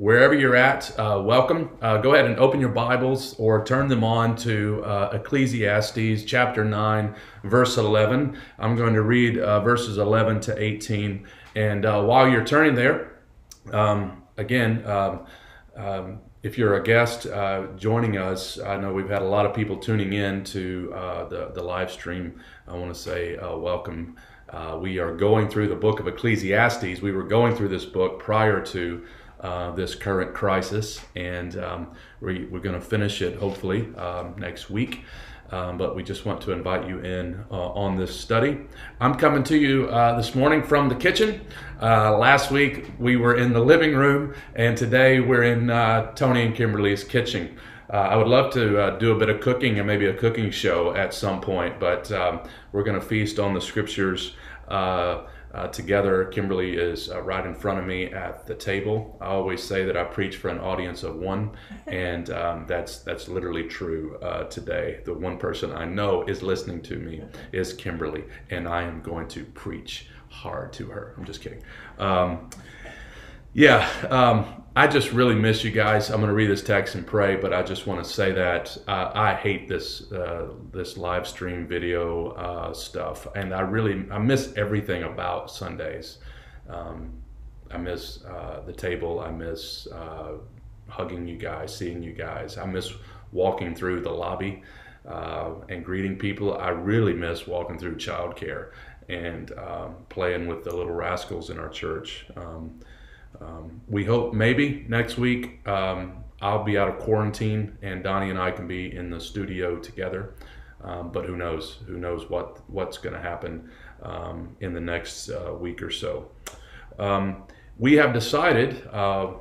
wherever you're at, uh, welcome. Uh, go ahead and open your Bibles or turn them on to uh, Ecclesiastes chapter 9, verse 11. I'm going to read uh, verses 11 to 18. And uh, while you're turning there, um, again, um, um, if you're a guest uh, joining us, I know we've had a lot of people tuning in to the, the live stream. I want to say welcome. We are going through the book of Ecclesiastes. We were going through this book prior to uh, this current crisis, and um, we, are going to finish it hopefully um, next week. Um, but we just want to invite you in uh, on this study. I'm coming to you uh, this morning from the kitchen. Uh, last week we were in the living room, and today we're in uh, Tony and Kimberly's kitchen. Uh, I would love to do a bit of cooking and maybe a cooking show at some point, but um, we're going to feast on the scriptures uh, together. Kimberly is uh, right in front of me at the table. I always say that I preach for an audience of one, and um, that's that's literally true uh, today. The one person I know is listening to me is Kimberly, and I am going to preach hard to her. I'm just kidding. Um, yeah, um, I just really miss you guys. I'm going to read this text and pray, but I just want to say that uh, I hate this uh, this live stream video uh, stuff, and I really I miss everything about Sundays. Um, I miss uh, the table. I miss uh, hugging you guys, seeing you guys. I miss walking through the lobby uh, and greeting people. I really miss walking through childcare and um, playing with the little rascals in our church. Um, um, we hope maybe next week um, I'll be out of quarantine and Donnie and I can be in the studio together. Um, but who knows? Who knows what what's going to happen um, in the next uh, week or so? Um, we have decided uh,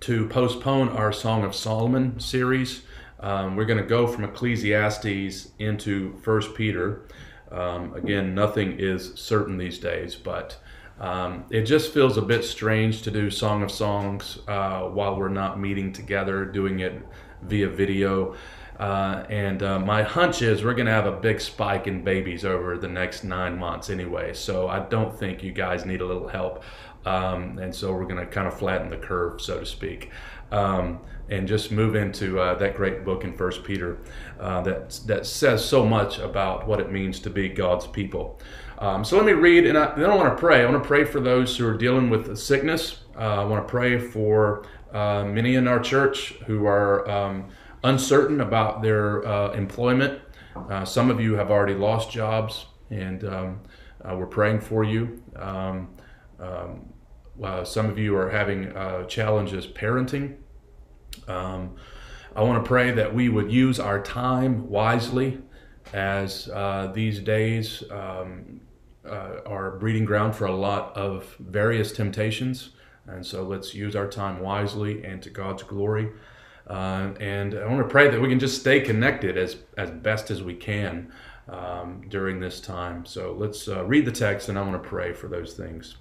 to postpone our Song of Solomon series. Um, we're going to go from Ecclesiastes into First Peter. again, nothing is certain these days, but um, it just feels a bit strange to do Song of Songs uh, while we're not meeting together, doing it via video. Uh, and uh, my hunch is we're going to have a big spike in babies over the next nine months anyway. So I don't think you guys need a little help. Um, and so we're going to kind of flatten the curve, so to speak. Um, and just move into uh, that great book in First Peter uh, that that says so much about what it means to be God's people. Um, so let me read, and I, then I want to pray. I want to pray for those who are dealing with sickness. Uh, I want to pray for uh, many in our church who are um, uncertain about their uh, employment. Uh, some of you have already lost jobs, and um, uh, we're praying for you. Um, um, some of you are having uh, challenges parenting. Um, I want to pray that we would use our time wisely as uh, these days um, uh, are breeding ground for a lot of various temptations. And so let's use our time wisely and to God's glory. Uh, and I want to pray that we can just stay connected as, as best as we can um, during this time. So let's uh, read the text and I want to pray for those things.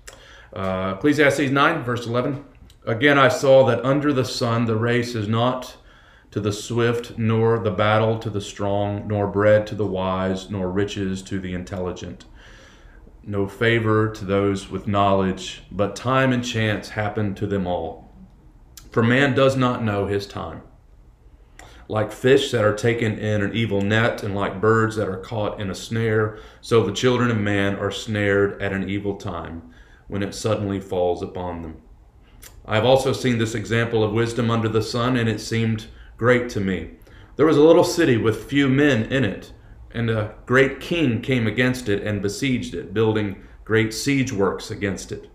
Uh, Ecclesiastes 9, verse 11. Again, I saw that under the sun the race is not to the swift, nor the battle to the strong, nor bread to the wise, nor riches to the intelligent no favor to those with knowledge, but time and chance happen to them all. For man does not know his time. Like fish that are taken in an evil net, and like birds that are caught in a snare, so the children of man are snared at an evil time, when it suddenly falls upon them. I have also seen this example of wisdom under the sun, and it seemed great to me. There was a little city with few men in it and a great king came against it and besieged it, building great siege works against it.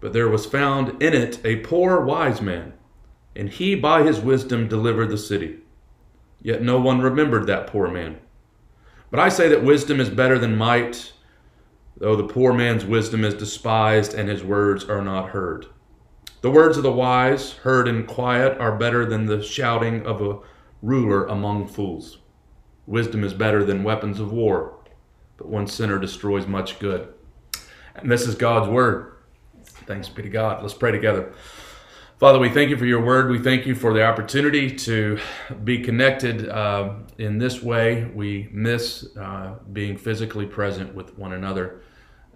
But there was found in it a poor wise man, and he by his wisdom delivered the city. Yet no one remembered that poor man. But I say that wisdom is better than might, though the poor man's wisdom is despised and his words are not heard. The words of the wise, heard in quiet, are better than the shouting of a ruler among fools. Wisdom is better than weapons of war, but one sinner destroys much good. And this is God's word. Thanks be to God. Let's pray together. Father, we thank you for your word. We thank you for the opportunity to be connected uh, in this way. We miss uh, being physically present with one another.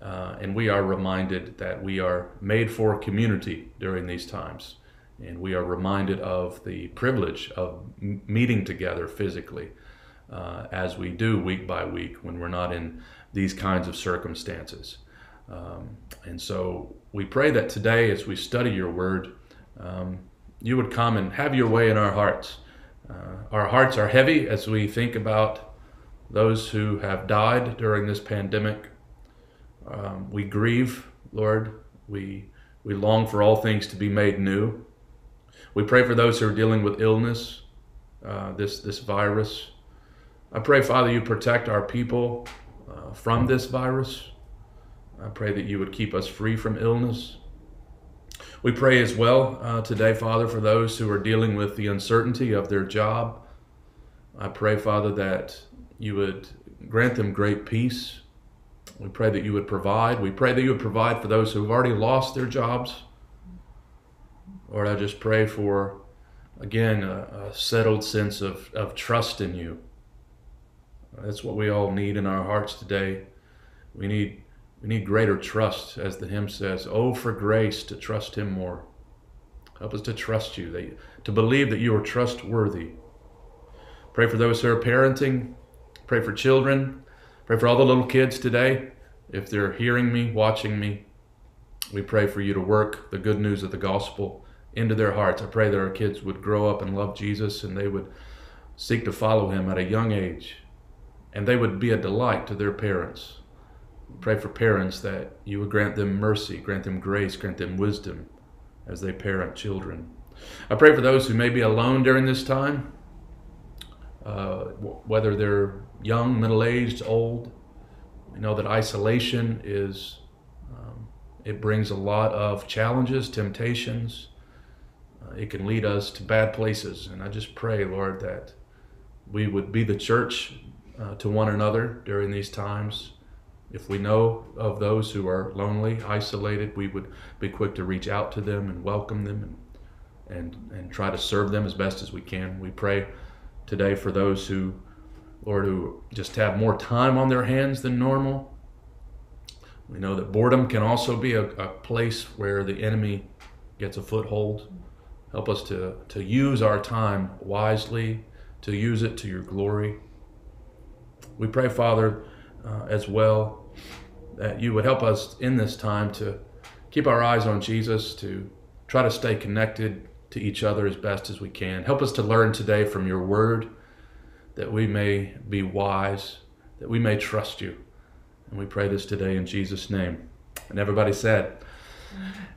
Uh, and we are reminded that we are made for community during these times. And we are reminded of the privilege of meeting together physically uh, as we do week by week when we're not in these kinds of circumstances. Um, and so we pray that today, as we study your word, um, you would come and have your way in our hearts. Uh, our hearts are heavy as we think about those who have died during this pandemic. Um, we grieve, Lord. We, we long for all things to be made new. We pray for those who are dealing with illness, uh, this, this virus. I pray, Father, you protect our people uh, from this virus. I pray that you would keep us free from illness. We pray as well uh, today, Father, for those who are dealing with the uncertainty of their job. I pray, Father, that you would grant them great peace. We pray that you would provide. We pray that you would provide for those who have already lost their jobs. Lord, I just pray for, again, a, a settled sense of, of trust in you. That's what we all need in our hearts today. We need we need greater trust, as the hymn says. Oh, for grace to trust Him more. Help us to trust you, that, to believe that you are trustworthy. Pray for those who are parenting. Pray for children. Pray for all the little kids today. If they're hearing me, watching me, we pray for you to work the good news of the gospel into their hearts. I pray that our kids would grow up and love Jesus and they would seek to follow him at a young age and they would be a delight to their parents. Pray for parents that you would grant them mercy, grant them grace, grant them wisdom as they parent children. I pray for those who may be alone during this time, uh, whether they're young, middle aged, old. We know that isolation is, um, it brings a lot of challenges, temptations. Uh, it can lead us to bad places. And I just pray, Lord, that we would be the church uh, to one another during these times if we know of those who are lonely, isolated, we would be quick to reach out to them and welcome them and, and, and try to serve them as best as we can. We pray today for those who, Lord, who just have more time on their hands than normal. We know that boredom can also be a, a place where the enemy gets a foothold. Help us to, to use our time wisely, to use it to your glory. We pray, Father, uh, as well. That you would help us in this time to keep our eyes on Jesus, to try to stay connected to each other as best as we can. Help us to learn today from your word that we may be wise, that we may trust you. And we pray this today in Jesus' name. And everybody said,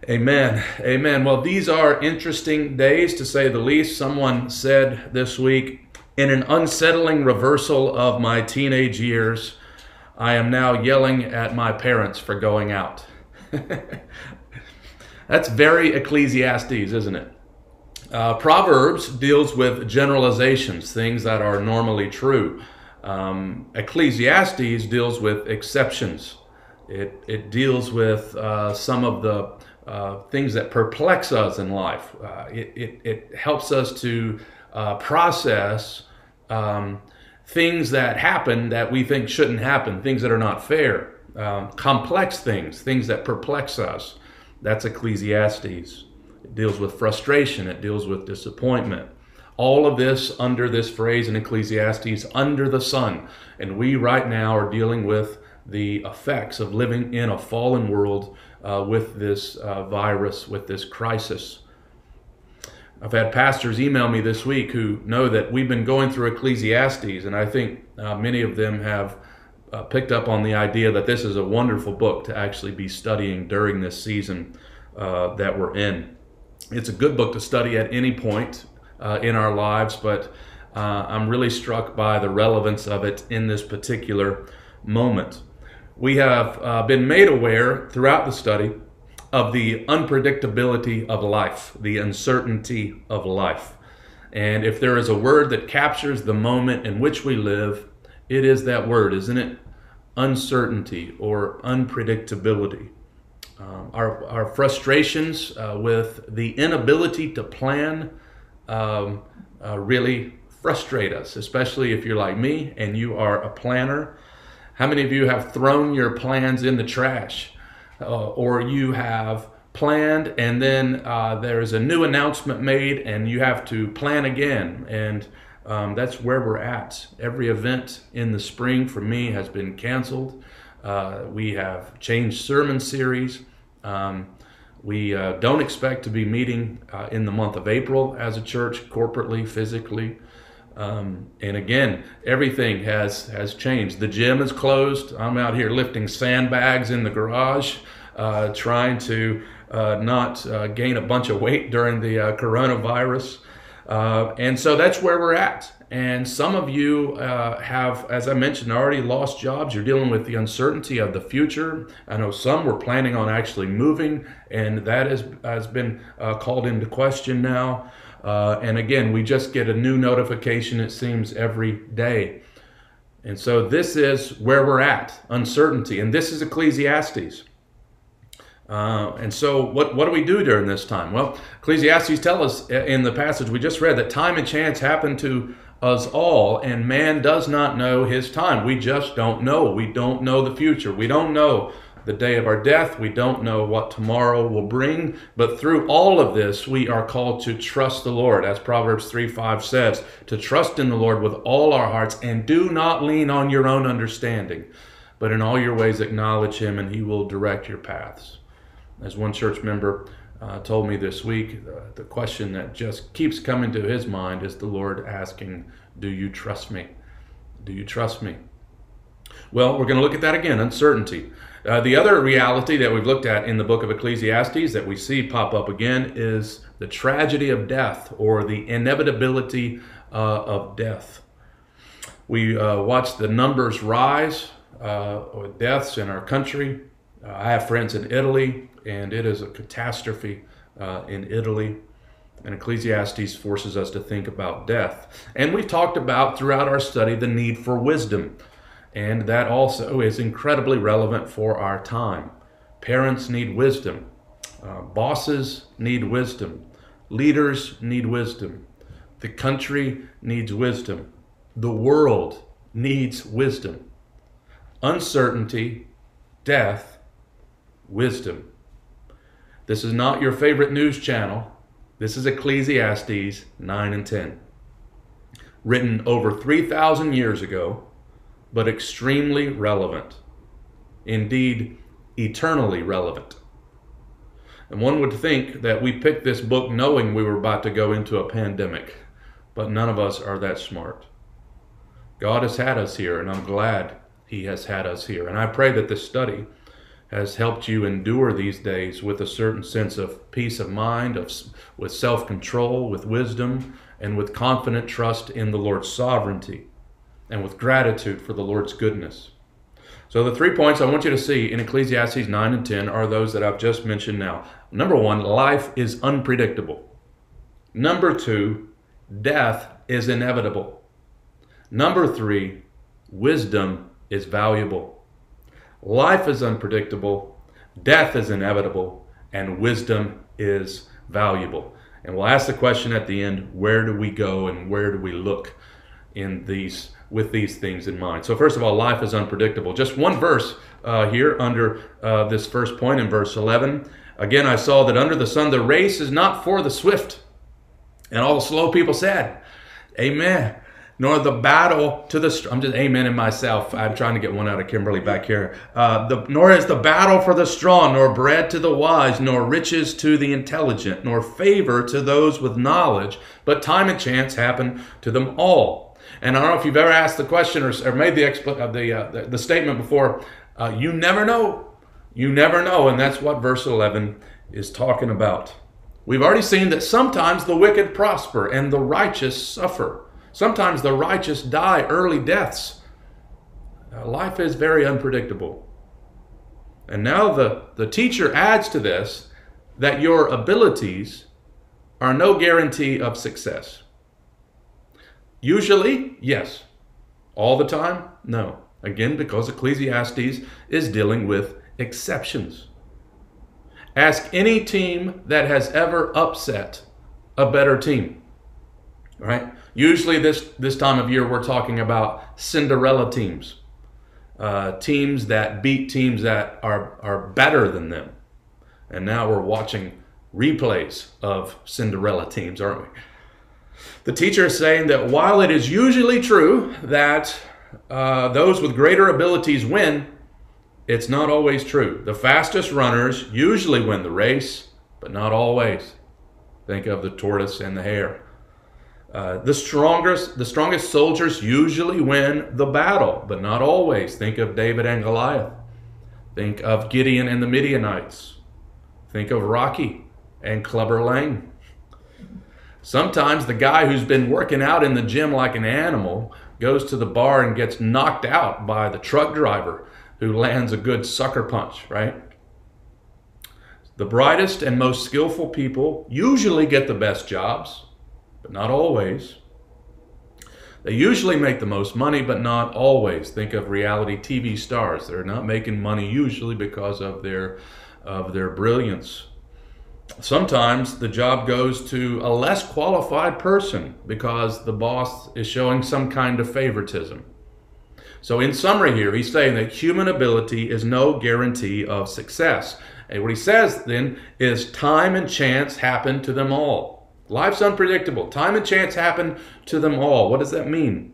Amen. Amen. Well, these are interesting days to say the least. Someone said this week, in an unsettling reversal of my teenage years, I am now yelling at my parents for going out. That's very Ecclesiastes, isn't it? Uh, Proverbs deals with generalizations, things that are normally true. Um, Ecclesiastes deals with exceptions. It, it deals with uh, some of the uh, things that perplex us in life. Uh, it, it, it, helps us to uh, process um, things that happen that we think shouldn't happen, things that are not fair, um, complex things, things that perplex us. That's Ecclesiastes. It deals with frustration, it deals with disappointment. All of this under this phrase in Ecclesiastes, under the sun. And we right now are dealing with the effects of living in a fallen world uh, with this uh, virus, with this crisis. I've had pastors email me this week who know that we've been going through Ecclesiastes, and I think uh, many of them have uh, picked up on the idea that this is a wonderful book to actually be studying during this season uh, that we're in. It's a good book to study at any point uh, in our lives, but uh, I'm really struck by the relevance of it in this particular moment. We have uh, been made aware throughout the study of the unpredictability of life, the uncertainty of life. And if there is a word that captures the moment in which we live, it is that word, isn't it? Uncertainty or unpredictability. Um, our, our frustrations uh, with the inability to plan um, uh, really frustrate us, especially if you're like me and you are a planner. How many of you have thrown your plans in the trash? Uh, or you have planned, and then uh, there's a new announcement made, and you have to plan again. And um, that's where we're at. Every event in the spring for me has been canceled. Uh, we have changed sermon series. Um, we uh, don't expect to be meeting uh, in the month of April as a church, corporately, physically. Um, and again, everything has has changed. The gym is closed. I'm out here lifting sandbags in the garage, uh, trying to uh, not uh, gain a bunch of weight during the uh, coronavirus. Uh, and so that's where we're at. And some of you uh, have, as I mentioned, already lost jobs. You're dealing with the uncertainty of the future. I know some were planning on actually moving, and that has, has been called into question now. Uh, and again, we just get a new notification, it seems, every day. And so this is where we're at uncertainty. And this is Ecclesiastes. Uh, and so, what, what do we do during this time? Well, Ecclesiastes tell us in the passage we just read that time and chance happen to us all, and man does not know his time. We just don't know. We don't know the future. We don't know the day of our death. We don't know what tomorrow will bring, but through all of this, we are called to trust the Lord, as Proverbs 3 5 says, to trust in the Lord with all our hearts and do not lean on your own understanding, but in all your ways acknowledge Him and He will direct your paths. As one church member uh, told me this week, uh, the question that just keeps coming to his mind is the Lord asking, Do you trust me? Do you trust me? Well, we're going to look at that again uncertainty. Uh, the other reality that we've looked at in the book of Ecclesiastes that we see pop up again is the tragedy of death or the inevitability uh, of death. We uh, watch the numbers rise uh, of deaths in our country. Uh, I have friends in Italy, and it is a catastrophe uh, in Italy. And Ecclesiastes forces us to think about death. And we've talked about throughout our study the need for wisdom. And that also is incredibly relevant for our time. Parents need wisdom, uh, bosses need wisdom, leaders need wisdom, the country needs wisdom, the world needs wisdom. Uncertainty, death, wisdom. This is not your favorite news channel. This is Ecclesiastes 9 and 10. Written over 3,000 years ago but extremely relevant. Indeed, eternally relevant. And one would think that we picked this book knowing we were about to go into a pandemic, but none of us are that smart. God has had us here, and I'm glad He has had us here. And I pray that this study has helped you endure these days with a certain sense of peace of mind, of, with self control, with wisdom, and with confident trust in the Lord's sovereignty and with gratitude for the Lord's goodness. So, the three points I want you to see in Ecclesiastes 9 and 10 are those that I've just mentioned now. Number one, life is unpredictable. Number two, death is inevitable. Number three, wisdom is valuable. Life is unpredictable, death is inevitable, and wisdom is valuable. And we'll ask the question at the end where do we go and where do we look in these with these things in mind. So, first of all, life is unpredictable. Just one verse uh, here under uh, this first point in verse 11. Again, I saw that under the sun the race is not for the swift. And all the slow people said, Amen. Nor the battle to the. I'm just amen in myself. I'm trying to get one out of Kimberly back here. Uh, the, nor is the battle for the strong, nor bread to the wise, nor riches to the intelligent, nor favor to those with knowledge, but time and chance happen to them all. And I don't know if you've ever asked the question or, or made the, expl- uh, the, uh, the, the, statement before. Uh, you never know. You never know. And that's what verse 11 is talking about. We've already seen that sometimes the wicked prosper and the righteous suffer. Sometimes the righteous die early deaths. Uh, life is very unpredictable. And now the, the teacher adds to this that your abilities are no guarantee of success. Usually, yes. All the time, no. Again, because Ecclesiastes is dealing with exceptions. Ask any team that has ever upset a better team. Right? Usually, this, this time of year, we're talking about Cinderella teams, uh, teams that beat teams that are, are better than them. And now we're watching replays of Cinderella teams, aren't we? The teacher is saying that while it is usually true that uh, those with greater abilities win, it's not always true. The fastest runners usually win the race, but not always. Think of the tortoise and the hare. Uh, the strongest, the strongest soldiers usually win the battle, but not always. Think of David and Goliath. Think of Gideon and the Midianites. Think of Rocky and Clubber Lang. Sometimes the guy who's been working out in the gym like an animal goes to the bar and gets knocked out by the truck driver who lands a good sucker punch, right? The brightest and most skillful people usually get the best jobs, but not always. They usually make the most money, but not always. Think of reality TV stars. They're not making money usually because of their of their brilliance. Sometimes the job goes to a less qualified person because the boss is showing some kind of favoritism. So, in summary, here, he's saying that human ability is no guarantee of success. And what he says then is time and chance happen to them all. Life's unpredictable. Time and chance happen to them all. What does that mean?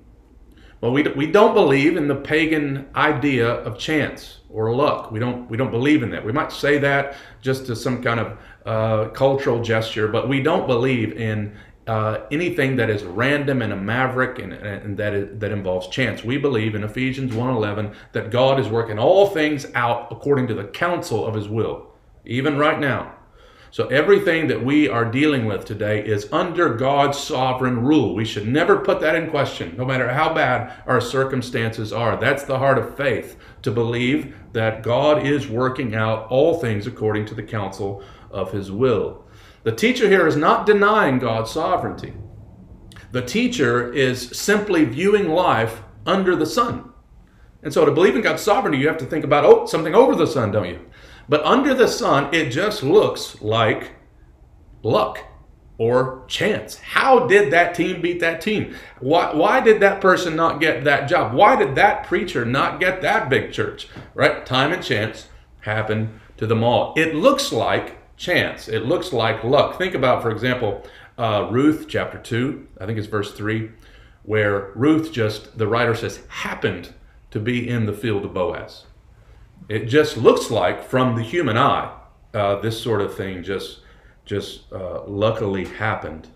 Well, we, we don't believe in the pagan idea of chance or luck. We don't, we don't believe in that. We might say that just as some kind of uh, cultural gesture, but we don't believe in uh, anything that is random and a maverick and, and that, is, that involves chance. We believe in Ephesians 1.11 that God is working all things out according to the counsel of his will, even right now. So everything that we are dealing with today is under God's sovereign rule. We should never put that in question, no matter how bad our circumstances are. That's the heart of faith, to believe that God is working out all things according to the counsel of his will. The teacher here is not denying God's sovereignty. The teacher is simply viewing life under the sun. And so to believe in God's sovereignty, you have to think about oh, something over the sun, don't you? But under the sun, it just looks like luck or chance. How did that team beat that team? Why, why did that person not get that job? Why did that preacher not get that big church? Right? Time and chance happen to them all. It looks like chance. It looks like luck. Think about, for example, uh, Ruth chapter 2, I think it's verse 3, where Ruth just, the writer says, happened to be in the field of Boaz. It just looks like, from the human eye, uh, this sort of thing just, just uh, luckily happened.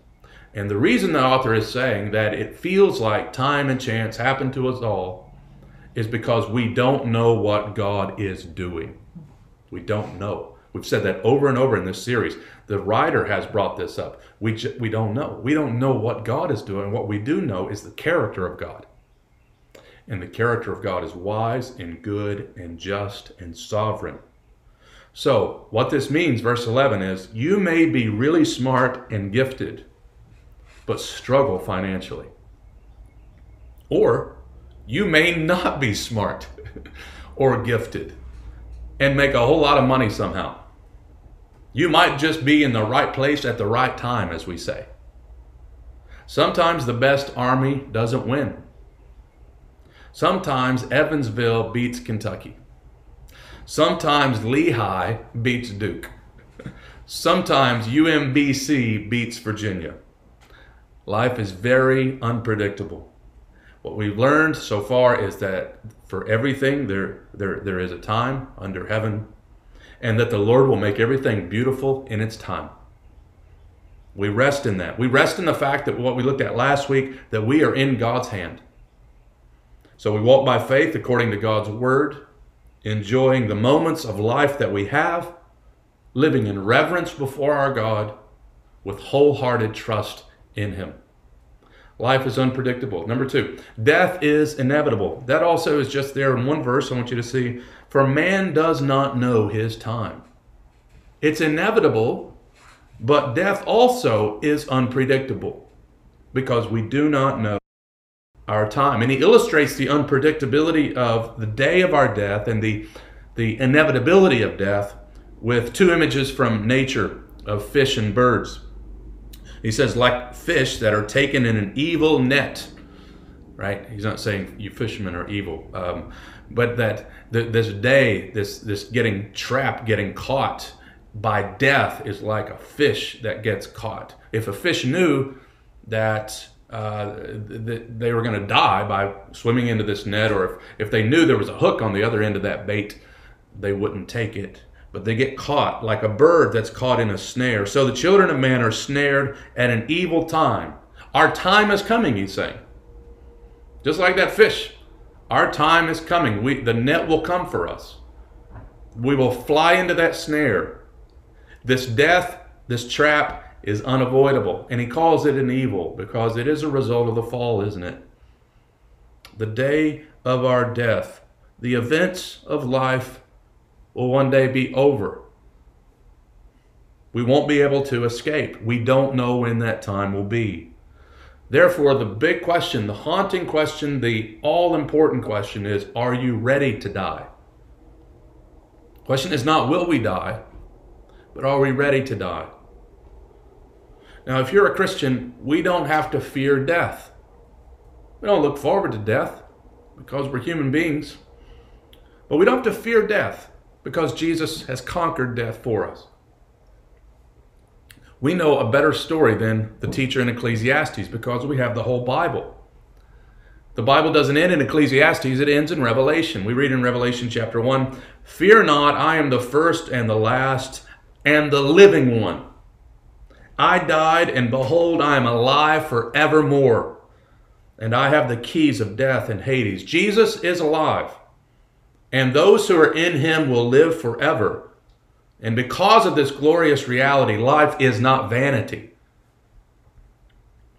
And the reason the author is saying that it feels like time and chance happened to us all is because we don't know what God is doing. We don't know. We've said that over and over in this series. The writer has brought this up. We, j- we don't know. We don't know what God is doing. What we do know is the character of God. And the character of God is wise and good and just and sovereign. So, what this means, verse 11, is you may be really smart and gifted, but struggle financially. Or you may not be smart or gifted and make a whole lot of money somehow. You might just be in the right place at the right time, as we say. Sometimes the best army doesn't win. Sometimes Evansville beats Kentucky. Sometimes Lehigh beats Duke. Sometimes UMBC beats Virginia. Life is very unpredictable. What we've learned so far is that for everything there, there, there is a time under heaven, and that the Lord will make everything beautiful in its time. We rest in that. We rest in the fact that what we looked at last week, that we are in God's hand. So we walk by faith according to God's word, enjoying the moments of life that we have, living in reverence before our God with wholehearted trust in Him. Life is unpredictable. Number two, death is inevitable. That also is just there in one verse I want you to see. For man does not know his time. It's inevitable, but death also is unpredictable because we do not know our time. And he illustrates the unpredictability of the day of our death and the, the inevitability of death with two images from nature of fish and birds. He says, like fish that are taken in an evil net, right? He's not saying you fishermen are evil, um, but that th- this day, this this getting trapped, getting caught by death is like a fish that gets caught. If a fish knew that uh, th- they were going to die by swimming into this net, or if, if they knew there was a hook on the other end of that bait, they wouldn't take it. But they get caught like a bird that's caught in a snare. So the children of man are snared at an evil time. Our time is coming, he's saying. Just like that fish. Our time is coming. We, the net will come for us. We will fly into that snare. This death, this trap, is unavoidable. And he calls it an evil because it is a result of the fall, isn't it? The day of our death, the events of life will one day be over. We won't be able to escape. We don't know when that time will be. Therefore, the big question, the haunting question, the all important question is Are you ready to die? Question is not will we die, but are we ready to die? Now, if you're a Christian, we don't have to fear death. We don't look forward to death because we're human beings. But we don't have to fear death because Jesus has conquered death for us. We know a better story than the teacher in Ecclesiastes because we have the whole Bible. The Bible doesn't end in Ecclesiastes, it ends in Revelation. We read in Revelation chapter 1 Fear not, I am the first and the last and the living one. I died, and behold, I am alive forevermore. And I have the keys of death and Hades. Jesus is alive, and those who are in him will live forever. And because of this glorious reality, life is not vanity.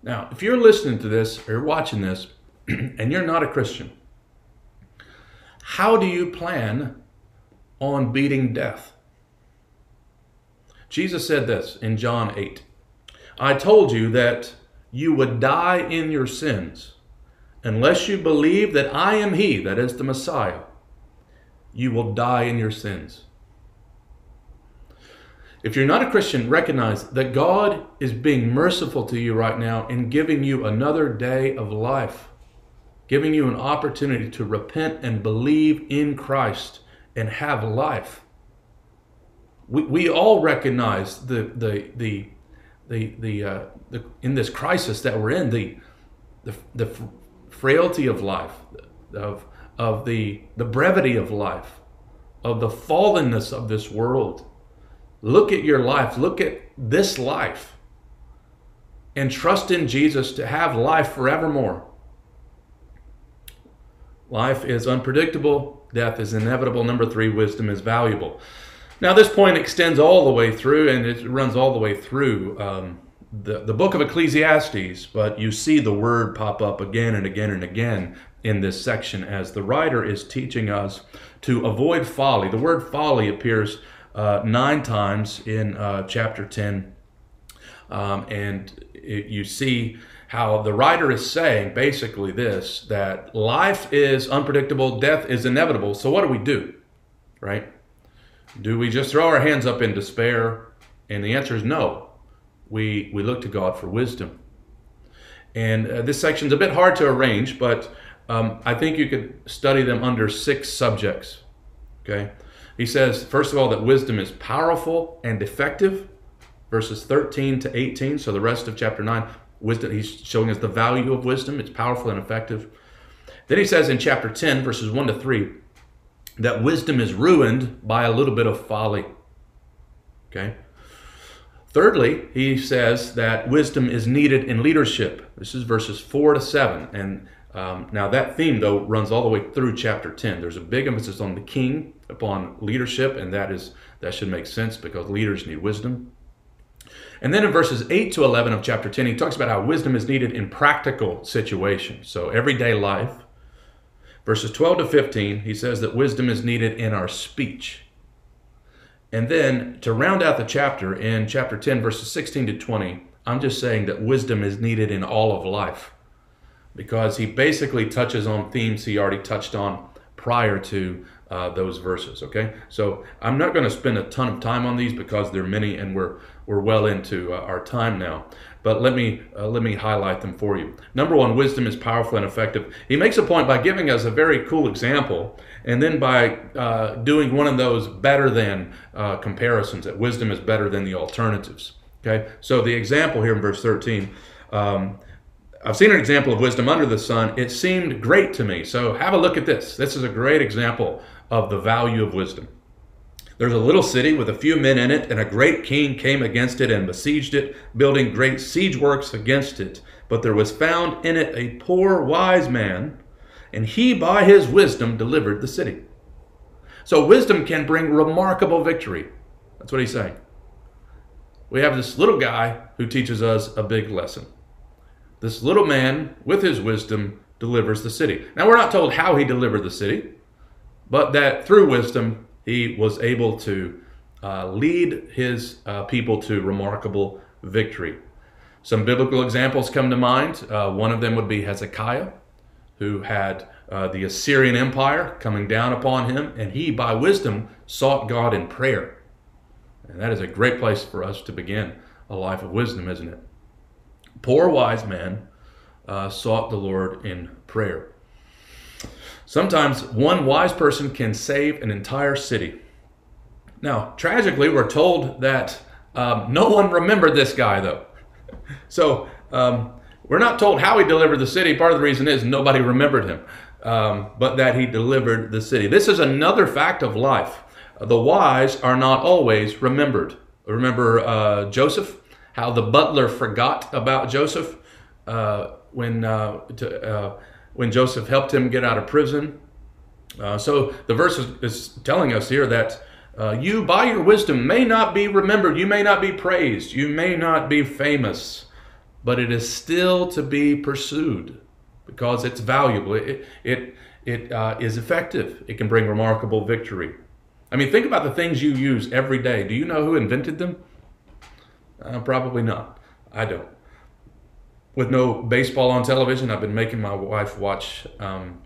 Now, if you're listening to this or you're watching this and you're not a Christian, how do you plan on beating death? Jesus said this in John 8 I told you that you would die in your sins unless you believe that I am He, that is the Messiah. You will die in your sins. If you're not a Christian, recognize that God is being merciful to you right now in giving you another day of life, giving you an opportunity to repent and believe in Christ and have life. We, we all recognize the, the, the, the, the, uh, the, in this crisis that we're in, the, the, the frailty of life, of, of the, the brevity of life, of the fallenness of this world Look at your life. Look at this life. And trust in Jesus to have life forevermore. Life is unpredictable. Death is inevitable. Number three, wisdom is valuable. Now, this point extends all the way through, and it runs all the way through um, the, the book of Ecclesiastes, but you see the word pop up again and again and again in this section as the writer is teaching us to avoid folly. The word folly appears uh, nine times in uh, chapter 10. Um, and it, you see how the writer is saying basically this that life is unpredictable, death is inevitable. So, what do we do? Right? Do we just throw our hands up in despair? And the answer is no. We, we look to God for wisdom. And uh, this section's a bit hard to arrange, but um, I think you could study them under six subjects. Okay? He says, first of all, that wisdom is powerful and effective, verses 13 to 18. So the rest of chapter 9, wisdom, he's showing us the value of wisdom. It's powerful and effective. Then he says in chapter 10, verses 1 to 3, that wisdom is ruined by a little bit of folly. Okay? Thirdly, he says that wisdom is needed in leadership. This is verses 4 to 7. And um, now, that theme, though, runs all the way through chapter 10. There's a big emphasis on the king, upon leadership, and that is that should make sense because leaders need wisdom. And then in verses 8 to 11 of chapter 10, he talks about how wisdom is needed in practical situations, so everyday life. Verses 12 to 15, he says that wisdom is needed in our speech. And then to round out the chapter, in chapter 10, verses 16 to 20, I'm just saying that wisdom is needed in all of life because he basically touches on themes he already touched on prior to uh, those verses. Okay, so I'm not going to spend a ton of time on these because there are many, and we're we're well into uh, our time now. But let me uh, let me highlight them for you. Number one, wisdom is powerful and effective. He makes a point by giving us a very cool example, and then by uh, doing one of those better than uh, comparisons. That wisdom is better than the alternatives. Okay, so the example here in verse thirteen. Um, I've seen an example of wisdom under the sun. It seemed great to me. So have a look at this. This is a great example of the value of wisdom. There's a little city with a few men in it, and a great king came against it and besieged it, building great siege works against it. But there was found in it a poor wise man, and he by his wisdom delivered the city. So wisdom can bring remarkable victory. That's what he's saying. We have this little guy who teaches us a big lesson. This little man, with his wisdom, delivers the city. Now, we're not told how he delivered the city, but that through wisdom, he was able to uh, lead his uh, people to remarkable victory. Some biblical examples come to mind. Uh, one of them would be Hezekiah, who had uh, the Assyrian Empire coming down upon him, and he, by wisdom, sought God in prayer. And that is a great place for us to begin a life of wisdom, isn't it? poor wise man uh, sought the Lord in prayer. Sometimes one wise person can save an entire city. Now, tragically, we're told that um, no one remembered this guy, though. So, um, we're not told how he delivered the city. Part of the reason is nobody remembered him, um, but that he delivered the city. This is another fact of life. The wise are not always remembered. Remember uh, Joseph? how the butler forgot about Joseph uh, when uh, to, uh, when Joseph helped him get out of prison. Uh, so the verse is, is, telling us here that uh, you, by your wisdom, may not be remembered, you may not be praised, you may not be famous, but it is still to be pursued because it's valuable. It it it uh, is effective. It can bring remarkable victory. I mean, think about the things you use every day. Do you know who invented them? Uh, probably not. I don't. With no baseball on television, I've been making my wife watch um,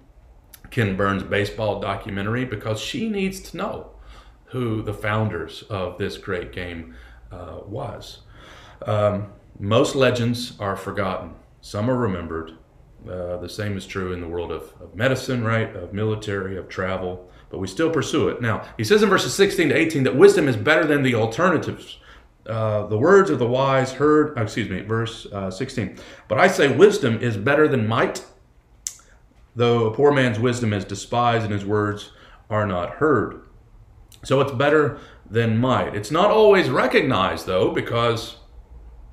Ken Burns' baseball documentary because she needs to know who the founders of this great game uh, was. Um, most legends are forgotten. Some are remembered. Uh, the same is true in the world of, of medicine, right? Of military, of travel, but we still pursue it. Now, he says in verses 16 to 18 that wisdom is better than the alternatives uh, the words of the wise heard, uh, excuse me, verse uh, 16. But I say wisdom is better than might, though a poor man's wisdom is despised and his words are not heard. So it's better than might. It's not always recognized, though, because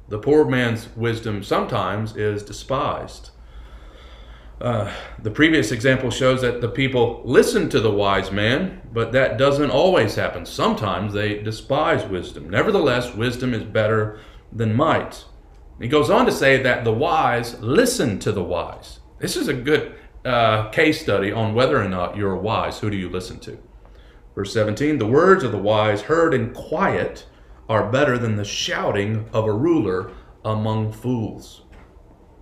the poor man's wisdom sometimes is despised. Uh, the previous example shows that the people listen to the wise man, but that doesn't always happen. Sometimes they despise wisdom. Nevertheless, wisdom is better than might. He goes on to say that the wise listen to the wise. This is a good uh, case study on whether or not you're wise. Who do you listen to? Verse 17 The words of the wise heard in quiet are better than the shouting of a ruler among fools.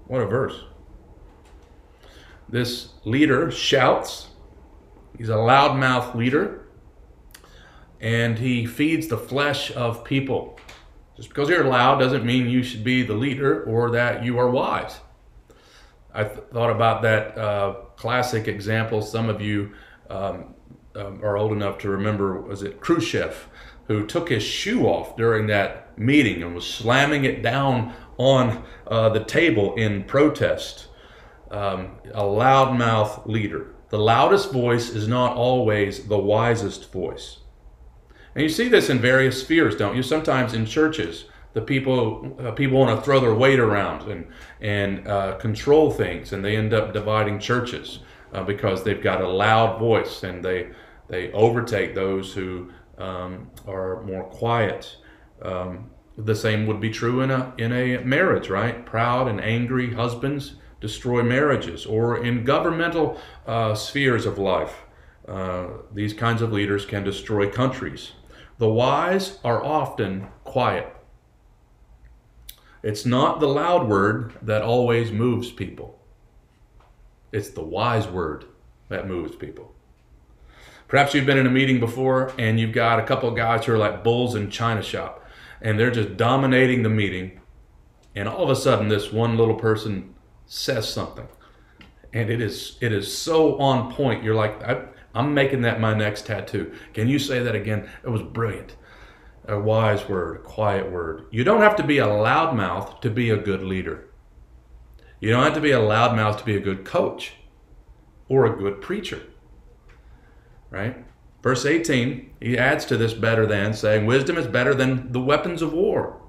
What a verse. This leader shouts. He's a loudmouth leader. And he feeds the flesh of people. Just because you're loud doesn't mean you should be the leader or that you are wise. I th- thought about that uh, classic example. Some of you um, um, are old enough to remember, was it Khrushchev, who took his shoe off during that meeting and was slamming it down on uh, the table in protest um, a loudmouth leader. The loudest voice is not always the wisest voice. And you see this in various spheres, don't you? Sometimes in churches, the people uh, people want to throw their weight around and and uh, control things, and they end up dividing churches uh, because they've got a loud voice and they they overtake those who um, are more quiet. Um, the same would be true in a in a marriage, right? Proud and angry husbands destroy marriages, or in governmental uh, spheres of life, uh, these kinds of leaders can destroy countries. The wise are often quiet. It's not the loud word that always moves people. It's the wise word that moves people. Perhaps you've been in a meeting before and you've got a couple of guys who are like bulls in china shop. and they're just dominating the meeting. And all of a sudden, this one little person says something, and it is it is so on point. You're like, I, I'm making that my next tattoo. Can you say that again? It was brilliant. A wise word, a quiet word. You don't have to be a loudmouth to be a good leader. You don't have to be a loudmouth to be a good coach or a good preacher. Right? Verse 18, he adds to this better than, saying, Wisdom is better than the weapons of war.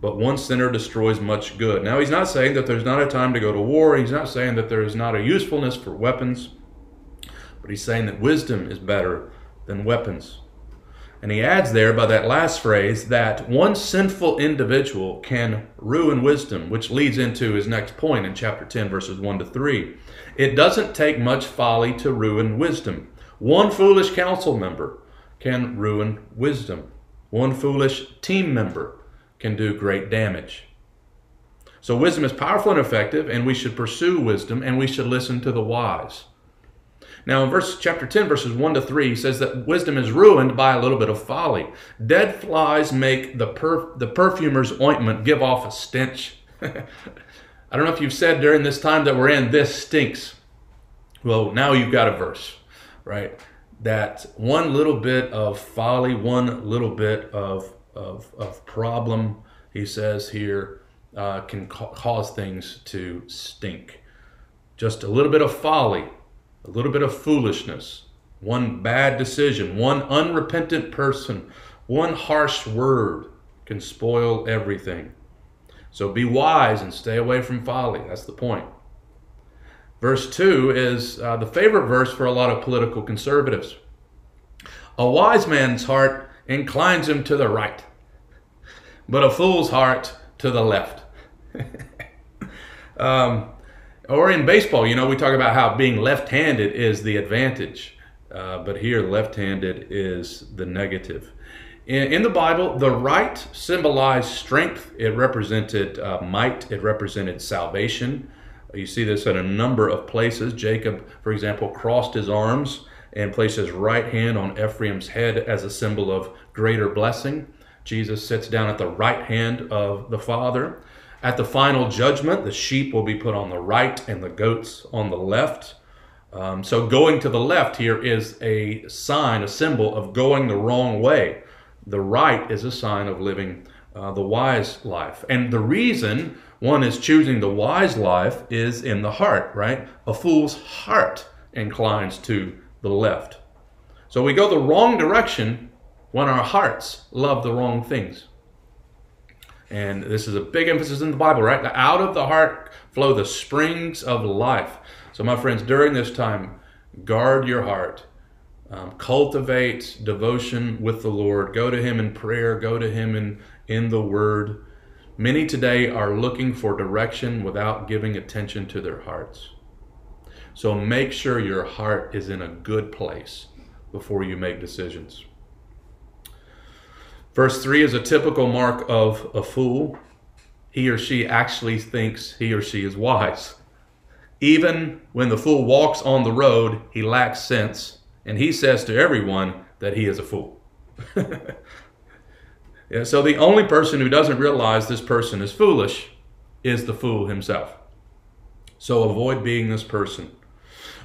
But one sinner destroys much good. Now, he's not saying that there's not a time to go to war. He's not saying that there is not a usefulness for weapons. But he's saying that wisdom is better than weapons. And he adds there by that last phrase that one sinful individual can ruin wisdom, which leads into his next point in chapter 10, verses 1 to 3. It doesn't take much folly to ruin wisdom. One foolish council member can ruin wisdom. One foolish team member can do great damage. So, wisdom is powerful and effective, and we should pursue wisdom and we should listen to the wise. Now, in verse chapter 10, verses 1 to 3, he says that wisdom is ruined by a little bit of folly. Dead flies make the, perf- the perfumer's ointment give off a stench. I don't know if you've said during this time that we're in, this stinks. Well, now you've got a verse right? That one little bit of folly, one little bit of, of, of problem, he says here, uh, can ca- cause things to stink. Just a little bit of folly, a little bit of foolishness, one bad decision, one unrepentant person, one harsh word can spoil everything. So be wise and stay away from folly. That's the point. Verse 2 is uh, the favorite verse for a lot of political conservatives. A wise man's heart inclines him to the right, but a fool's heart to the left. um, or in baseball, you know, we talk about how being left handed is the advantage, uh, but here left handed is the negative. In, in, the Bible, the right symbolized strength, it represented uh, might, it represented salvation. You see this in a number of places. Jacob, for example, crossed his arms and placed his right hand on Ephraim's head as a symbol of greater blessing. Jesus sits down at the right hand of the Father. At the final judgment, the sheep will be put on the right and the goats on the left. Um, so, going to the left here is a sign, a symbol of going the wrong way. The right is a sign of living uh, the wise life. And the reason one is choosing the wise life is in the heart, right? A fool's heart inclines to the left. So we go the wrong direction when our hearts love the wrong things. And this is a big emphasis in the Bible, right? Out of the heart flow the springs of life. So, my friends, during this time, guard your heart. Um, cultivate devotion with the Lord. Go to Him in prayer. Go to Him in, in the Word. Many today are looking for direction without giving attention to their hearts. So make sure your heart is in a good place before you make decisions. Verse 3 is a typical mark of a fool. He or she actually thinks he or she is wise. Even when the fool walks on the road, he lacks sense, and he says to everyone that he is a fool. Yeah, so the only person who doesn't realize this person is foolish is the fool himself. So avoid being this person.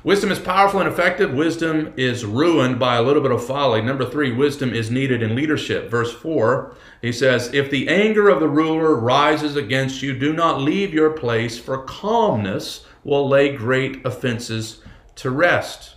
Wisdom is powerful and effective. Wisdom is ruined by a little bit of folly. Number three, wisdom is needed in leadership. Verse four, he says, If the anger of the ruler rises against you, do not leave your place, for calmness will lay great offenses to rest.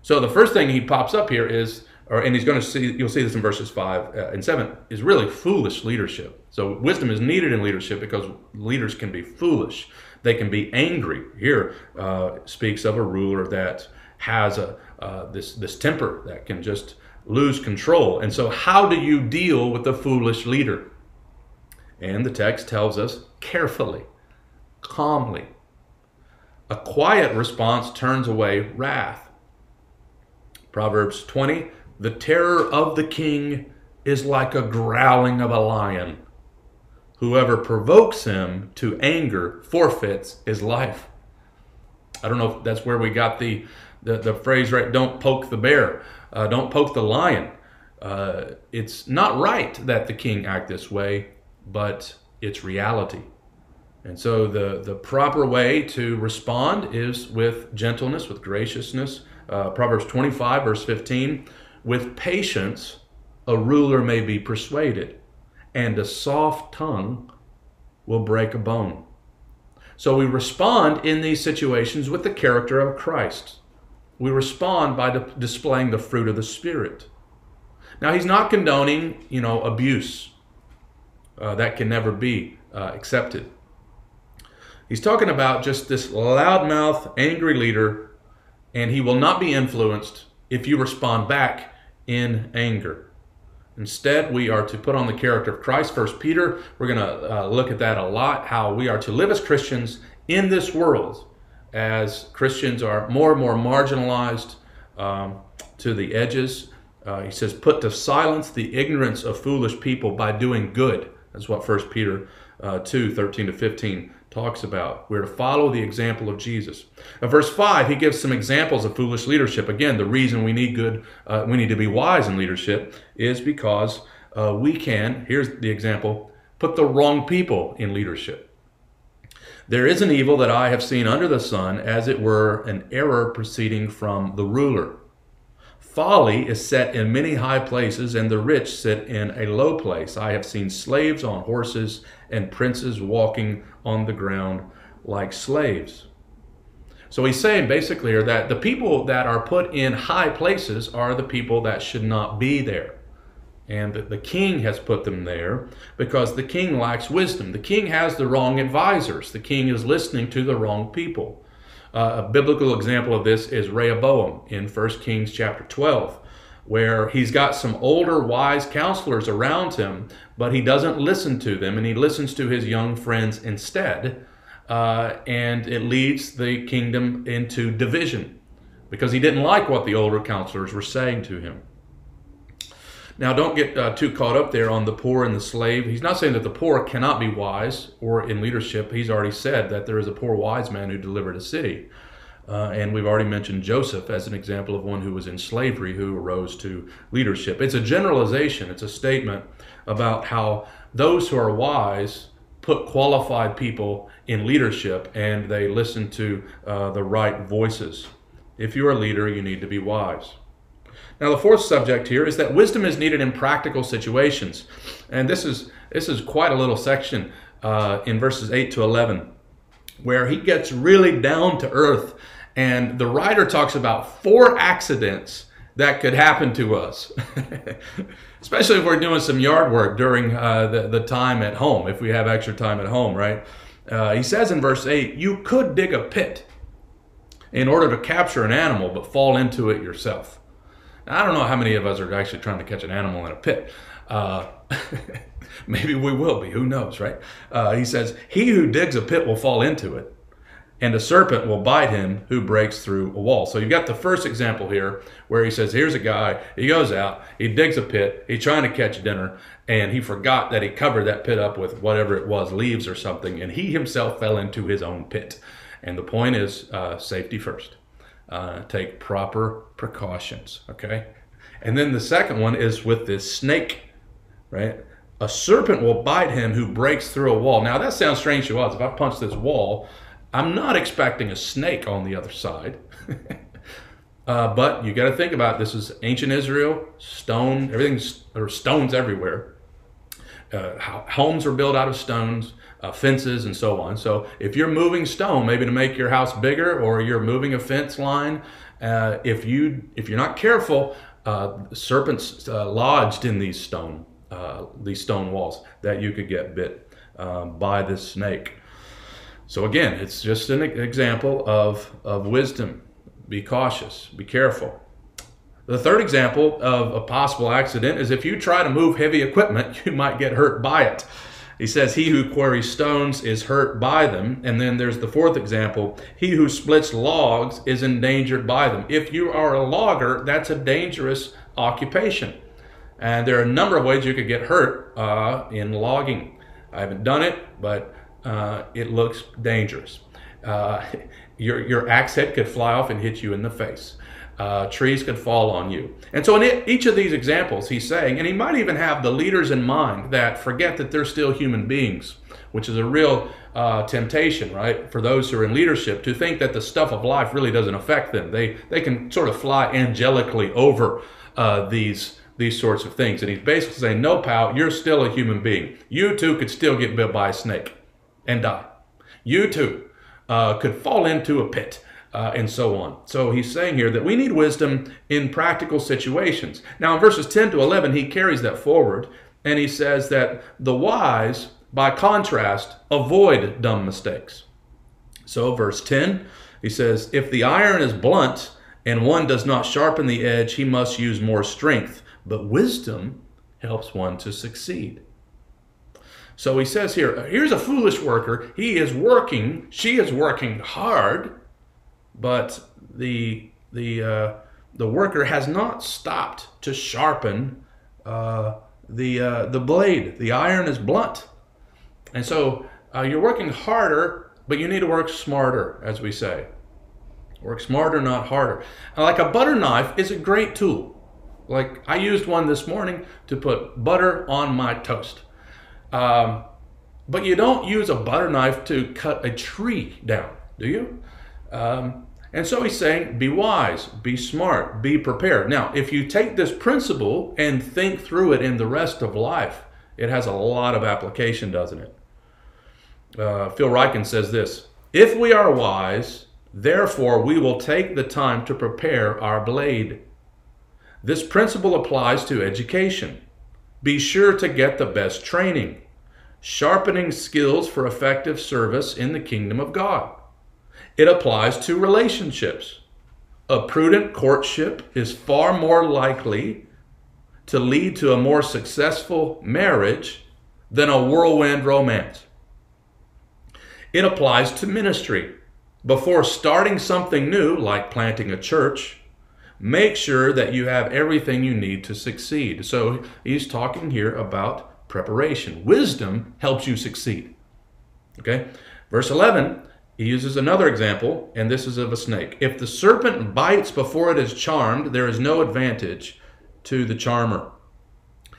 So the first thing he pops up here is or and he's going to see you'll see this in verses 5 uh, and 7 is really foolish leadership so wisdom is needed in leadership because leaders can be foolish they can be angry. Here uh, speaks of a ruler that has a uh, this this temper that can just lose control. And so how do you deal with a foolish leader? And the text tells us carefully calmly. A quiet response turns away wrath. Proverbs 20 the terror of the king is like a growling of a lion. Whoever provokes him to anger forfeits his life. I don't know if that's where we got the, the, the phrase right don't poke the bear, uh, don't poke the lion. Uh, it's not right that the king act this way, but it's reality. And so the, the proper way to respond is with gentleness, with graciousness. Uh, Proverbs 25, verse 15 with patience, a ruler may be persuaded, and a soft tongue will break a bone. So we respond in these situations with the character of Christ. We respond by displaying the fruit of the Spirit. Now, he's not condoning, you know, abuse. Uh, that can never be uh, accepted. He's talking about just this loudmouth, angry leader, and he will not be influenced if you respond back in anger. Instead, we are to put on the character of Christ. First Peter, we're going to uh, look at that a lot, how we are to live as Christians in this world as Christians are more and more marginalized um, to the edges. Uh, he says, put to silence the ignorance of foolish people by doing good. That's what First Peter uh, 2, 13 to 15 talks about. We're to follow the example of Jesus. Verse 5, he gives some examples of foolish leadership. Again, the reason we need good, uh, we need to be wise in leadership is because uh, we can, here's the example, put the wrong people in leadership. There is an evil that I have seen under the sun, as it were an error proceeding from the ruler. Folly is set in many high places, and the rich sit in a low place. I have seen slaves on horses and princes walking on the ground like slaves. So he's saying basically here that the people that are put in high places are the people that should not be there. And that the king has put them there because the king lacks wisdom. The king has the wrong advisors. The king is listening to the wrong people. Uh, a biblical example of this is Rehoboam in 1 Kings chapter 12, where he's got some older, wise counselors around him, but he doesn't listen to them and he listens to his young friends instead. Uh, and it leads the kingdom into division because he didn't like what the older counselors were saying to him. Now, don't get uh, too caught up there on the poor and the slave. He's not saying that the poor cannot be wise or in leadership. He's already said that there is a poor wise man who delivered a city. Uh, and we've already mentioned Joseph as an example of one who was in slavery who arose to leadership. It's a generalization, it's a statement about how those who are wise put qualified people in leadership and they listen to uh, the right voices. If you're a leader, you need to be wise. Now, the fourth subject here is that wisdom is needed in practical situations. And this is, this is quite a little section uh, in verses 8 to 11 where he gets really down to earth. And the writer talks about four accidents that could happen to us, especially if we're doing some yard work during uh, the, the time at home, if we have extra time at home, right? Uh, he says in verse 8, You could dig a pit in order to capture an animal, but fall into it yourself. I don't know how many of us are actually trying to catch an animal in a pit. Uh, maybe we will be. Who knows, right? Uh, he says, He who digs a pit will fall into it, and a serpent will bite him who breaks through a wall. So you've got the first example here where he says, Here's a guy, he goes out, he digs a pit, he's trying to catch dinner, and he forgot that he covered that pit up with whatever it was, leaves or something, and he himself fell into his own pit. And the point is uh, safety first uh, take proper precautions. Okay. And then the second one is with this snake, right? A serpent will bite him who breaks through a wall. Now that sounds strange to us. If I punch this wall, I'm not expecting a snake on the other side. uh, but you got to think about it. this is ancient Israel, stone, everything's are stones everywhere. Uh, homes are built out of stones uh, fences and so on. So if you're moving stone, maybe to make your house bigger, or you're moving a fence line, uh, if you if you're not careful, uh, serpents uh, lodged in these stone uh, these stone walls that you could get bit um, by this snake. So again, it's just an example of of wisdom. Be cautious. Be careful. The third example of a possible accident is if you try to move heavy equipment, you might get hurt by it. He says, He who quarries stones is hurt by them. And then there's the fourth example He who splits logs is endangered by them. If you are a logger, that's a dangerous occupation. And there are a number of ways you could get hurt uh, in logging. I haven't done it, but uh, it looks dangerous. Uh, your, your axe head could fly off and hit you in the face. Uh, trees could fall on you. And so, in each of these examples, he's saying, and he might even have the leaders in mind that forget that they're still human beings, which is a real uh, temptation, right, for those who are in leadership to think that the stuff of life really doesn't affect them. They they can sort of fly angelically over uh, these these sorts of things. And he's basically saying, no, pal, you're still a human being. You too could still get bit by a snake and die. You too uh, could fall into a pit. Uh, and so on. So he's saying here that we need wisdom in practical situations. Now, in verses 10 to 11, he carries that forward and he says that the wise, by contrast, avoid dumb mistakes. So, verse 10, he says, If the iron is blunt and one does not sharpen the edge, he must use more strength but wisdom helps one to succeed. So he says here, here's a foolish worker. He is working, she is working hard, but the the uh, the worker has not stopped to sharpen uh, the uh, the blade. The iron is blunt, and so uh, you're working harder, but you need to work smarter, as we say. Work smarter, not harder. like a butter knife is a great tool. Like I used one this morning to put butter on my toast. Um, but you don't use a butter knife to cut a tree down, do you? Um, and so he's saying, be wise, be smart, be prepared. Now, if you take this principle and think through it in the rest of life, it has a lot of application, doesn't it? Uh, Phil Ryken says this If we are wise, therefore we will take the time to prepare our blade this principle applies to education. Be sure to get the best training, sharpening skills for effective service in the kingdom of God. It applies to relationships. A prudent courtship is far more likely to lead to a more successful marriage than a whirlwind romance. It applies to ministry. Before starting something new, like planting a church, make sure that you have everything you need to succeed. So he's talking here about preparation. Wisdom helps you succeed. Okay? Verse 11, he uses another example, and this is of a snake. If the serpent bites before it is charmed, there is no advantage to the charmer.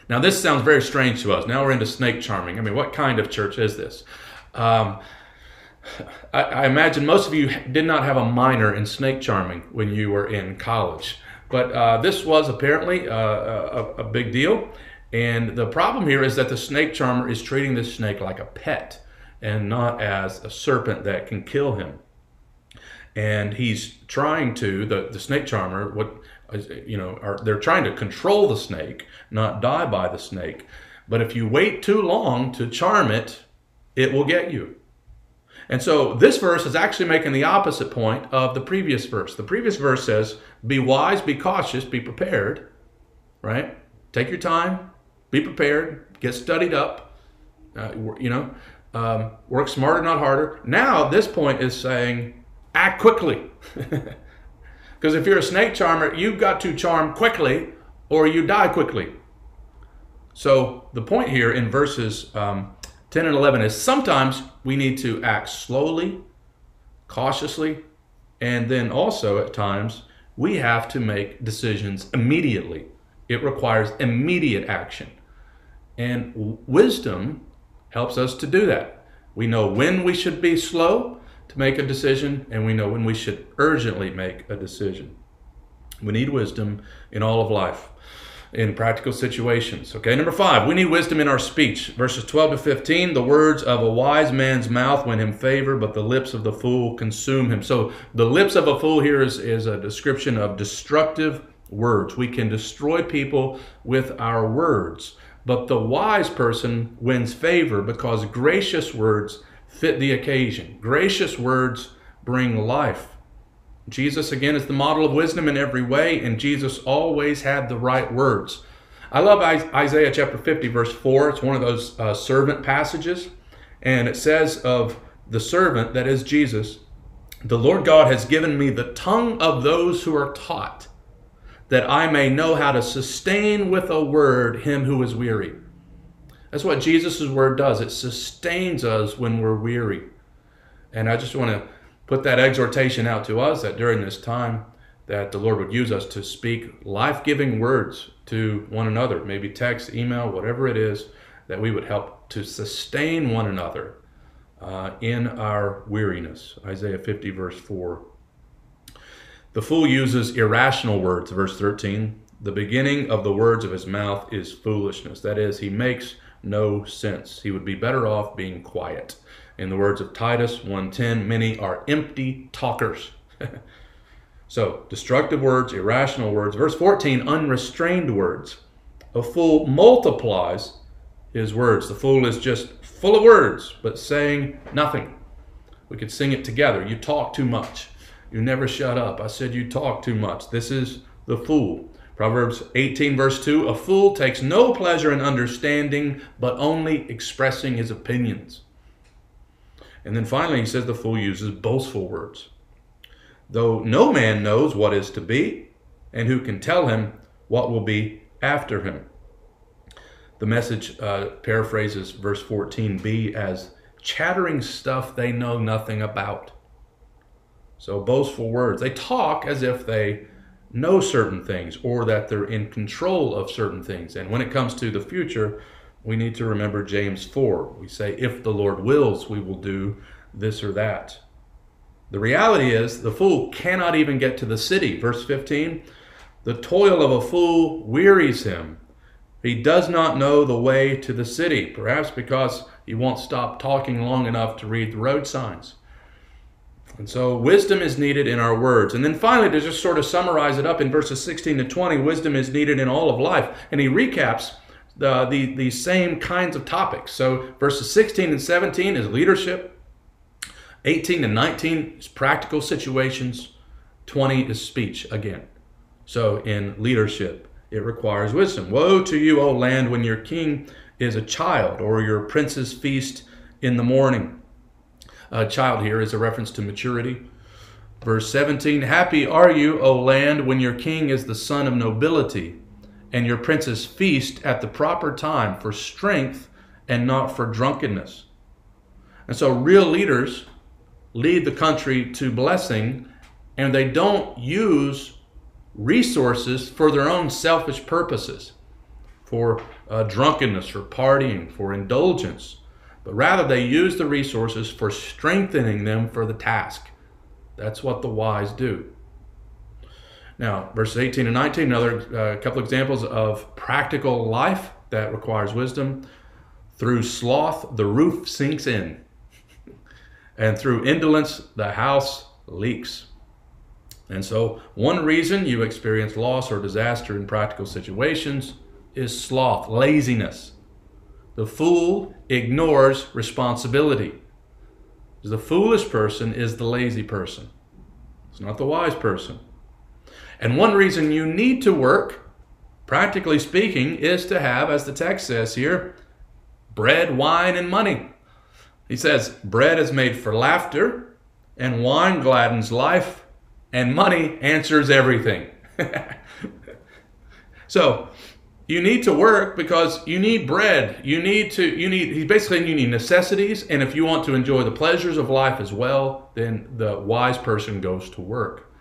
Now, this sounds very strange to us. Now we're into snake charming. I mean, what kind of church is this? Um, I, I, imagine most of you did not have a minor in snake charming when you were in college, but uh, this was apparently uh, a, a, big deal. And the problem here is that the snake charmer is treating this snake like a pet and not as a serpent that can kill him. And he's trying to the, the snake charmer what you know are they're trying to control the snake, not die by the snake. But if you wait too long to charm it, it will get you. And so this verse is actually making the opposite point of the previous verse. The previous verse says, Be wise, be cautious, be prepared, right? Take your time, be prepared, get studied up, uh, you know, um, work smarter, not harder. Now, this point is saying, Act quickly. Because if you're a snake charmer, you've got to charm quickly or you die quickly. So the point here in verses um, 10 and 11 is sometimes we need to act slowly, cautiously, and then also at times we have to make decisions immediately. It requires immediate action. And wisdom helps us to do that. We know when we should be slow to make a decision, and we know when we should urgently make a decision. We need wisdom in all of life in practical situations. Okay, number five, we need wisdom in our speech. Verses 12 to 15, the words of a wise man's mouth win him favor, but the lips of the fool consume him. So the lips of a fool here is, is a description of destructive words. We can destroy people with our words. But the wise person wins favor because gracious words fit the occasion. Gracious words bring life. Jesus, again, is the model of wisdom in every way, and Jesus always had the right words. I love Isaiah chapter 50, verse 4. It's one of those uh, servant passages, and it says of the servant, that is Jesus, the Lord God has given me the tongue of those who are taught, that I may know how to sustain with a word him who is weary. That's what Jesus' word does. It sustains us when we're weary. And I just want to put that exhortation out to us that during this time, that the Lord would use us to speak life giving words to one another, maybe text, email, whatever it is, that we would help to sustain one another uh, in our weariness. Isaiah 50, verse 4. The fool uses irrational words, verse 13. The beginning of the words of his mouth is foolishness. That is, he makes no sense. He would be better off being quiet. In the words of Titus 1:10, many are empty talkers. so, destructive words, irrational words. Verse 14, unrestrained words. A fool multiplies his words. The fool is just full of words, but saying nothing. We could sing it together. You talk too much. You never shut up. I said you talk too much. This is the fool. Proverbs 18, verse 2 A fool takes no pleasure in understanding, but only expressing his opinions. And then finally, he says the fool uses boastful words. Though no man knows what is to be, and who can tell him what will be after him. The message uh, paraphrases verse 14b as chattering stuff they know nothing about. So, boastful words. They talk as if they know certain things or that they're in control of certain things. And when it comes to the future, we need to remember James 4. We say, if the Lord wills, we will do this or that. The reality is, the fool cannot even get to the city. Verse 15 The toil of a fool wearies him. He does not know the way to the city, perhaps because he won't stop talking long enough to read the road signs. And so wisdom is needed in our words. And then finally, to just sort of summarize it up in verses 16 to 20, wisdom is needed in all of life. And he recaps the, the, the same kinds of topics. So verses 16 and 17 is leadership, 18 and 19 is practical situations, 20 is speech again. So in leadership, it requires wisdom. Woe to you, O land, when your king is a child, or your prince's feast in the morning. A child here is a reference to maturity. Verse 17 Happy are you, O land, when your king is the son of nobility and your princes feast at the proper time for strength and not for drunkenness. And so, real leaders lead the country to blessing, and they don't use resources for their own selfish purposes, for uh, drunkenness, for partying, for indulgence, but rather they use the resources for strengthening them for the task. That's what the wise do. Now, verses 18 and 19, another uh, couple examples of practical life that requires wisdom. Through sloth, the roof sinks in, and through indolence, the house leaks. And so, one reason you experience loss or disaster in practical situations is sloth, laziness. The fool ignores responsibility. The foolish person is the lazy person, it's not the wise person. And one reason you need to work, practically speaking, is to have, as the text says here, bread, wine, and money. He says, bread is made for laughter, and wine gladdens life, and money answers everything. so, you need to work because you need bread. You need to, you need, he's basically, you need necessities. And if you want to enjoy the pleasures of life as well, then the wise person goes to work.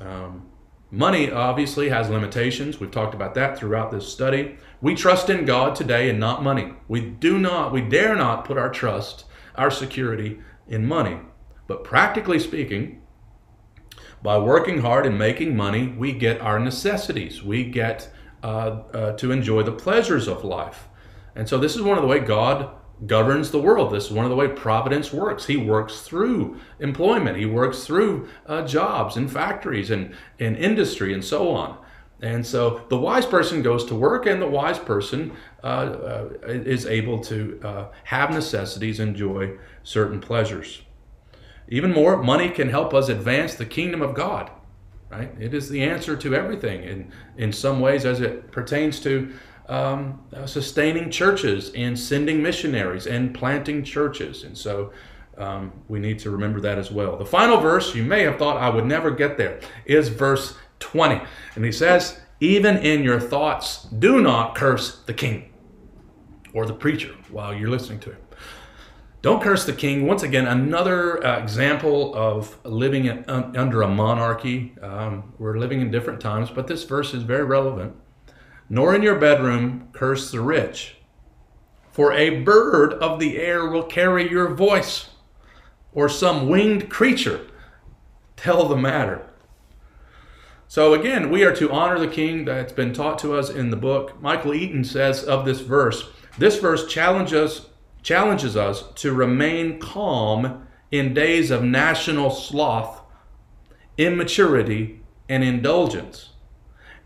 Um, Money obviously has limitations. We've talked about that throughout this study. We trust in God today and not money. We do not, we dare not put our trust, our security in money. But practically speaking, by working hard and making money, we get our necessities. We get uh, uh, to enjoy the pleasures of life. And so, this is one of the way God governs the world. This is one of the way providence works. He works through employment. He works through uh, jobs and factories and, and industry and so on. And so the wise person goes to work, and the wise person uh, uh, is able to uh, have necessities, enjoy certain pleasures. Even more, money can help us advance the kingdom of God. Right? It is the answer to everything in, in some ways as it pertains to um, uh, sustaining churches and sending missionaries and planting churches. And so um, we need to remember that as well. The final verse, you may have thought I would never get there, is verse 20. And he says, Even in your thoughts, do not curse the king or the preacher while you're listening to him. Don't curse the king. Once again, another uh, example of living in, un, under a monarchy. Um, we're living in different times, but this verse is very relevant. Nor in your bedroom curse the rich, for a bird of the air will carry your voice, or some winged creature tell the matter. So again, we are to honor the king that's been taught to us in the book. Michael Eaton says of this verse, this verse challenges challenges us to remain calm in days of national sloth, immaturity, and indulgence.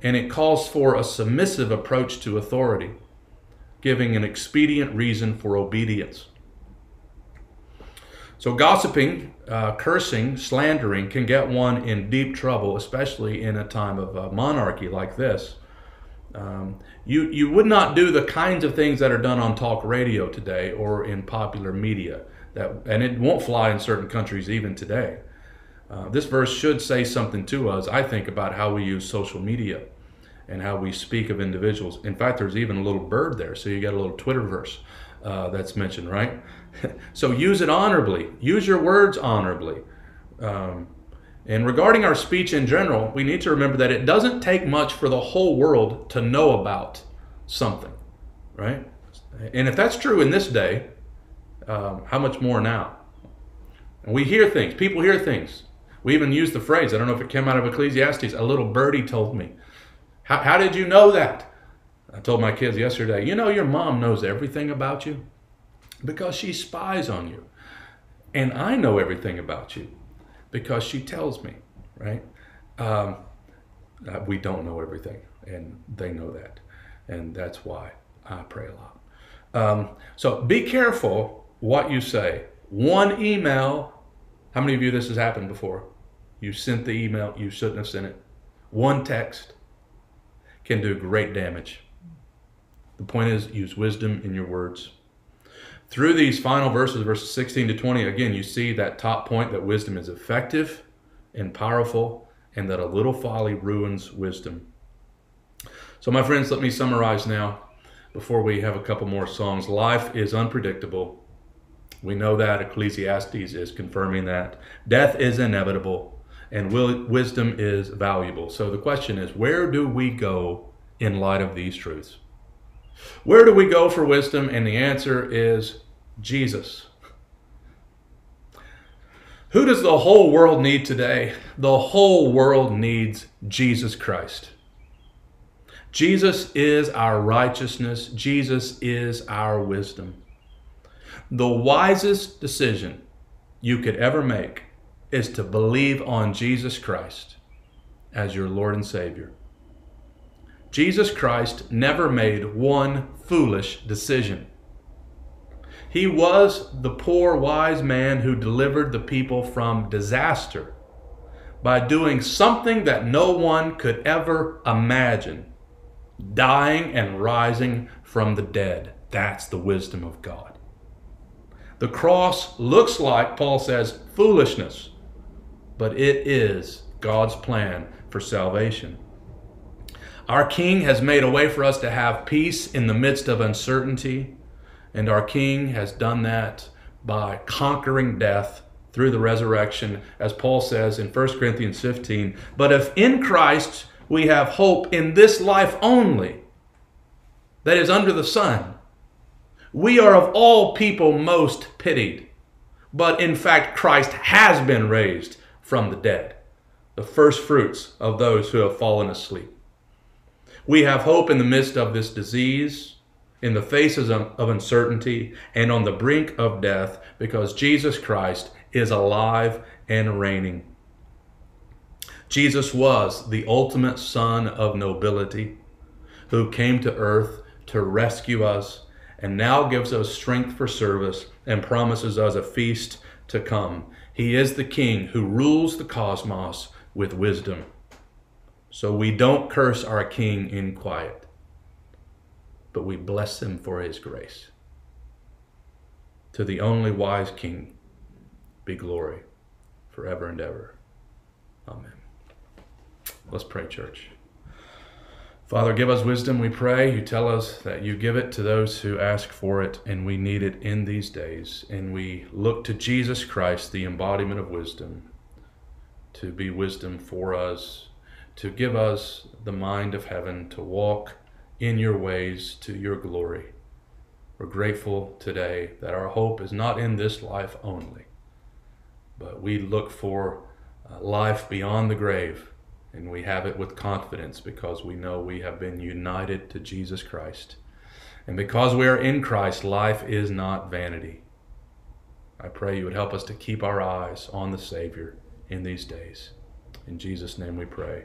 And it calls for a submissive approach to authority, giving an expedient reason for obedience. So, gossiping, uh, cursing, slandering can get one in deep trouble, especially in a time of uh, monarchy like this. Um, you, you would not do the kinds of things that are done on talk radio today or in popular media, that, and it won't fly in certain countries even today. Uh, this verse should say something to us, I think, about how we use social media and how we speak of individuals. In fact, there's even a little bird there, so you got a little Twitter verse uh, that's mentioned, right? so use it honorably. Use your words honorably. Um, and regarding our speech in general, we need to remember that it doesn't take much for the whole world to know about something, right? And if that's true in this day, um, how much more now? And we hear things, people hear things. We even use the phrase, I don't know if it came out of Ecclesiastes, a little birdie told me. How, how did you know that? I told my kids yesterday, you know, your mom knows everything about you because she spies on you. And I know everything about you because she tells me, right? Um, uh, we don't know everything, and they know that. And that's why I pray a lot. Um, so be careful what you say. One email, how many of you this has happened before? You sent the email, you shouldn't have sent it. One text can do great damage. The point is, use wisdom in your words. Through these final verses, verses 16 to 20, again, you see that top point that wisdom is effective and powerful, and that a little folly ruins wisdom. So, my friends, let me summarize now before we have a couple more songs. Life is unpredictable. We know that. Ecclesiastes is confirming that. Death is inevitable, and wisdom is valuable. So, the question is where do we go in light of these truths? Where do we go for wisdom? And the answer is Jesus. Who does the whole world need today? The whole world needs Jesus Christ. Jesus is our righteousness. Jesus is our wisdom. The wisest decision you could ever make is to believe on Jesus Christ as your Lord and Savior. Jesus Christ never made one foolish decision. He was the poor wise man who delivered the people from disaster by doing something that no one could ever imagine dying and rising from the dead. That's the wisdom of God. The cross looks like, Paul says, foolishness, but it is God's plan for salvation. Our King has made a way for us to have peace in the midst of uncertainty, and our King has done that by conquering death through the resurrection, as Paul says in 1 Corinthians 15. But if in Christ we have hope in this life only, that is under the sun, we are of all people most pitied. But in fact, Christ has been raised from the dead, the first fruits of those who have fallen asleep. We have hope in the midst of this disease, in the faces of, uncertainty, and on the brink of death because Jesus Christ is alive and reigning. Jesus was the ultimate son of nobility who came to earth to rescue us and now gives us strength for service and promises us a feast to come. He is the king who rules the cosmos with wisdom. So we don't curse our King in quiet, but we bless him for his grace. To the only wise King be glory forever and ever. Amen. Let's pray, church. Father, give us wisdom, we pray. You tell us that you give it to those who ask for it, and we need it in these days. And we look to Jesus Christ, the embodiment of wisdom, to be wisdom for us, to give us the mind of heaven, to walk in your ways to your glory. We're grateful today that our hope is not in this life only, but we look for uh, life beyond the grave and we have it with confidence because we know we have been united to Jesus Christ. And because we are in Christ, life is not vanity. I pray you would help us to keep our eyes on the Savior in these days. In Jesus' name we pray.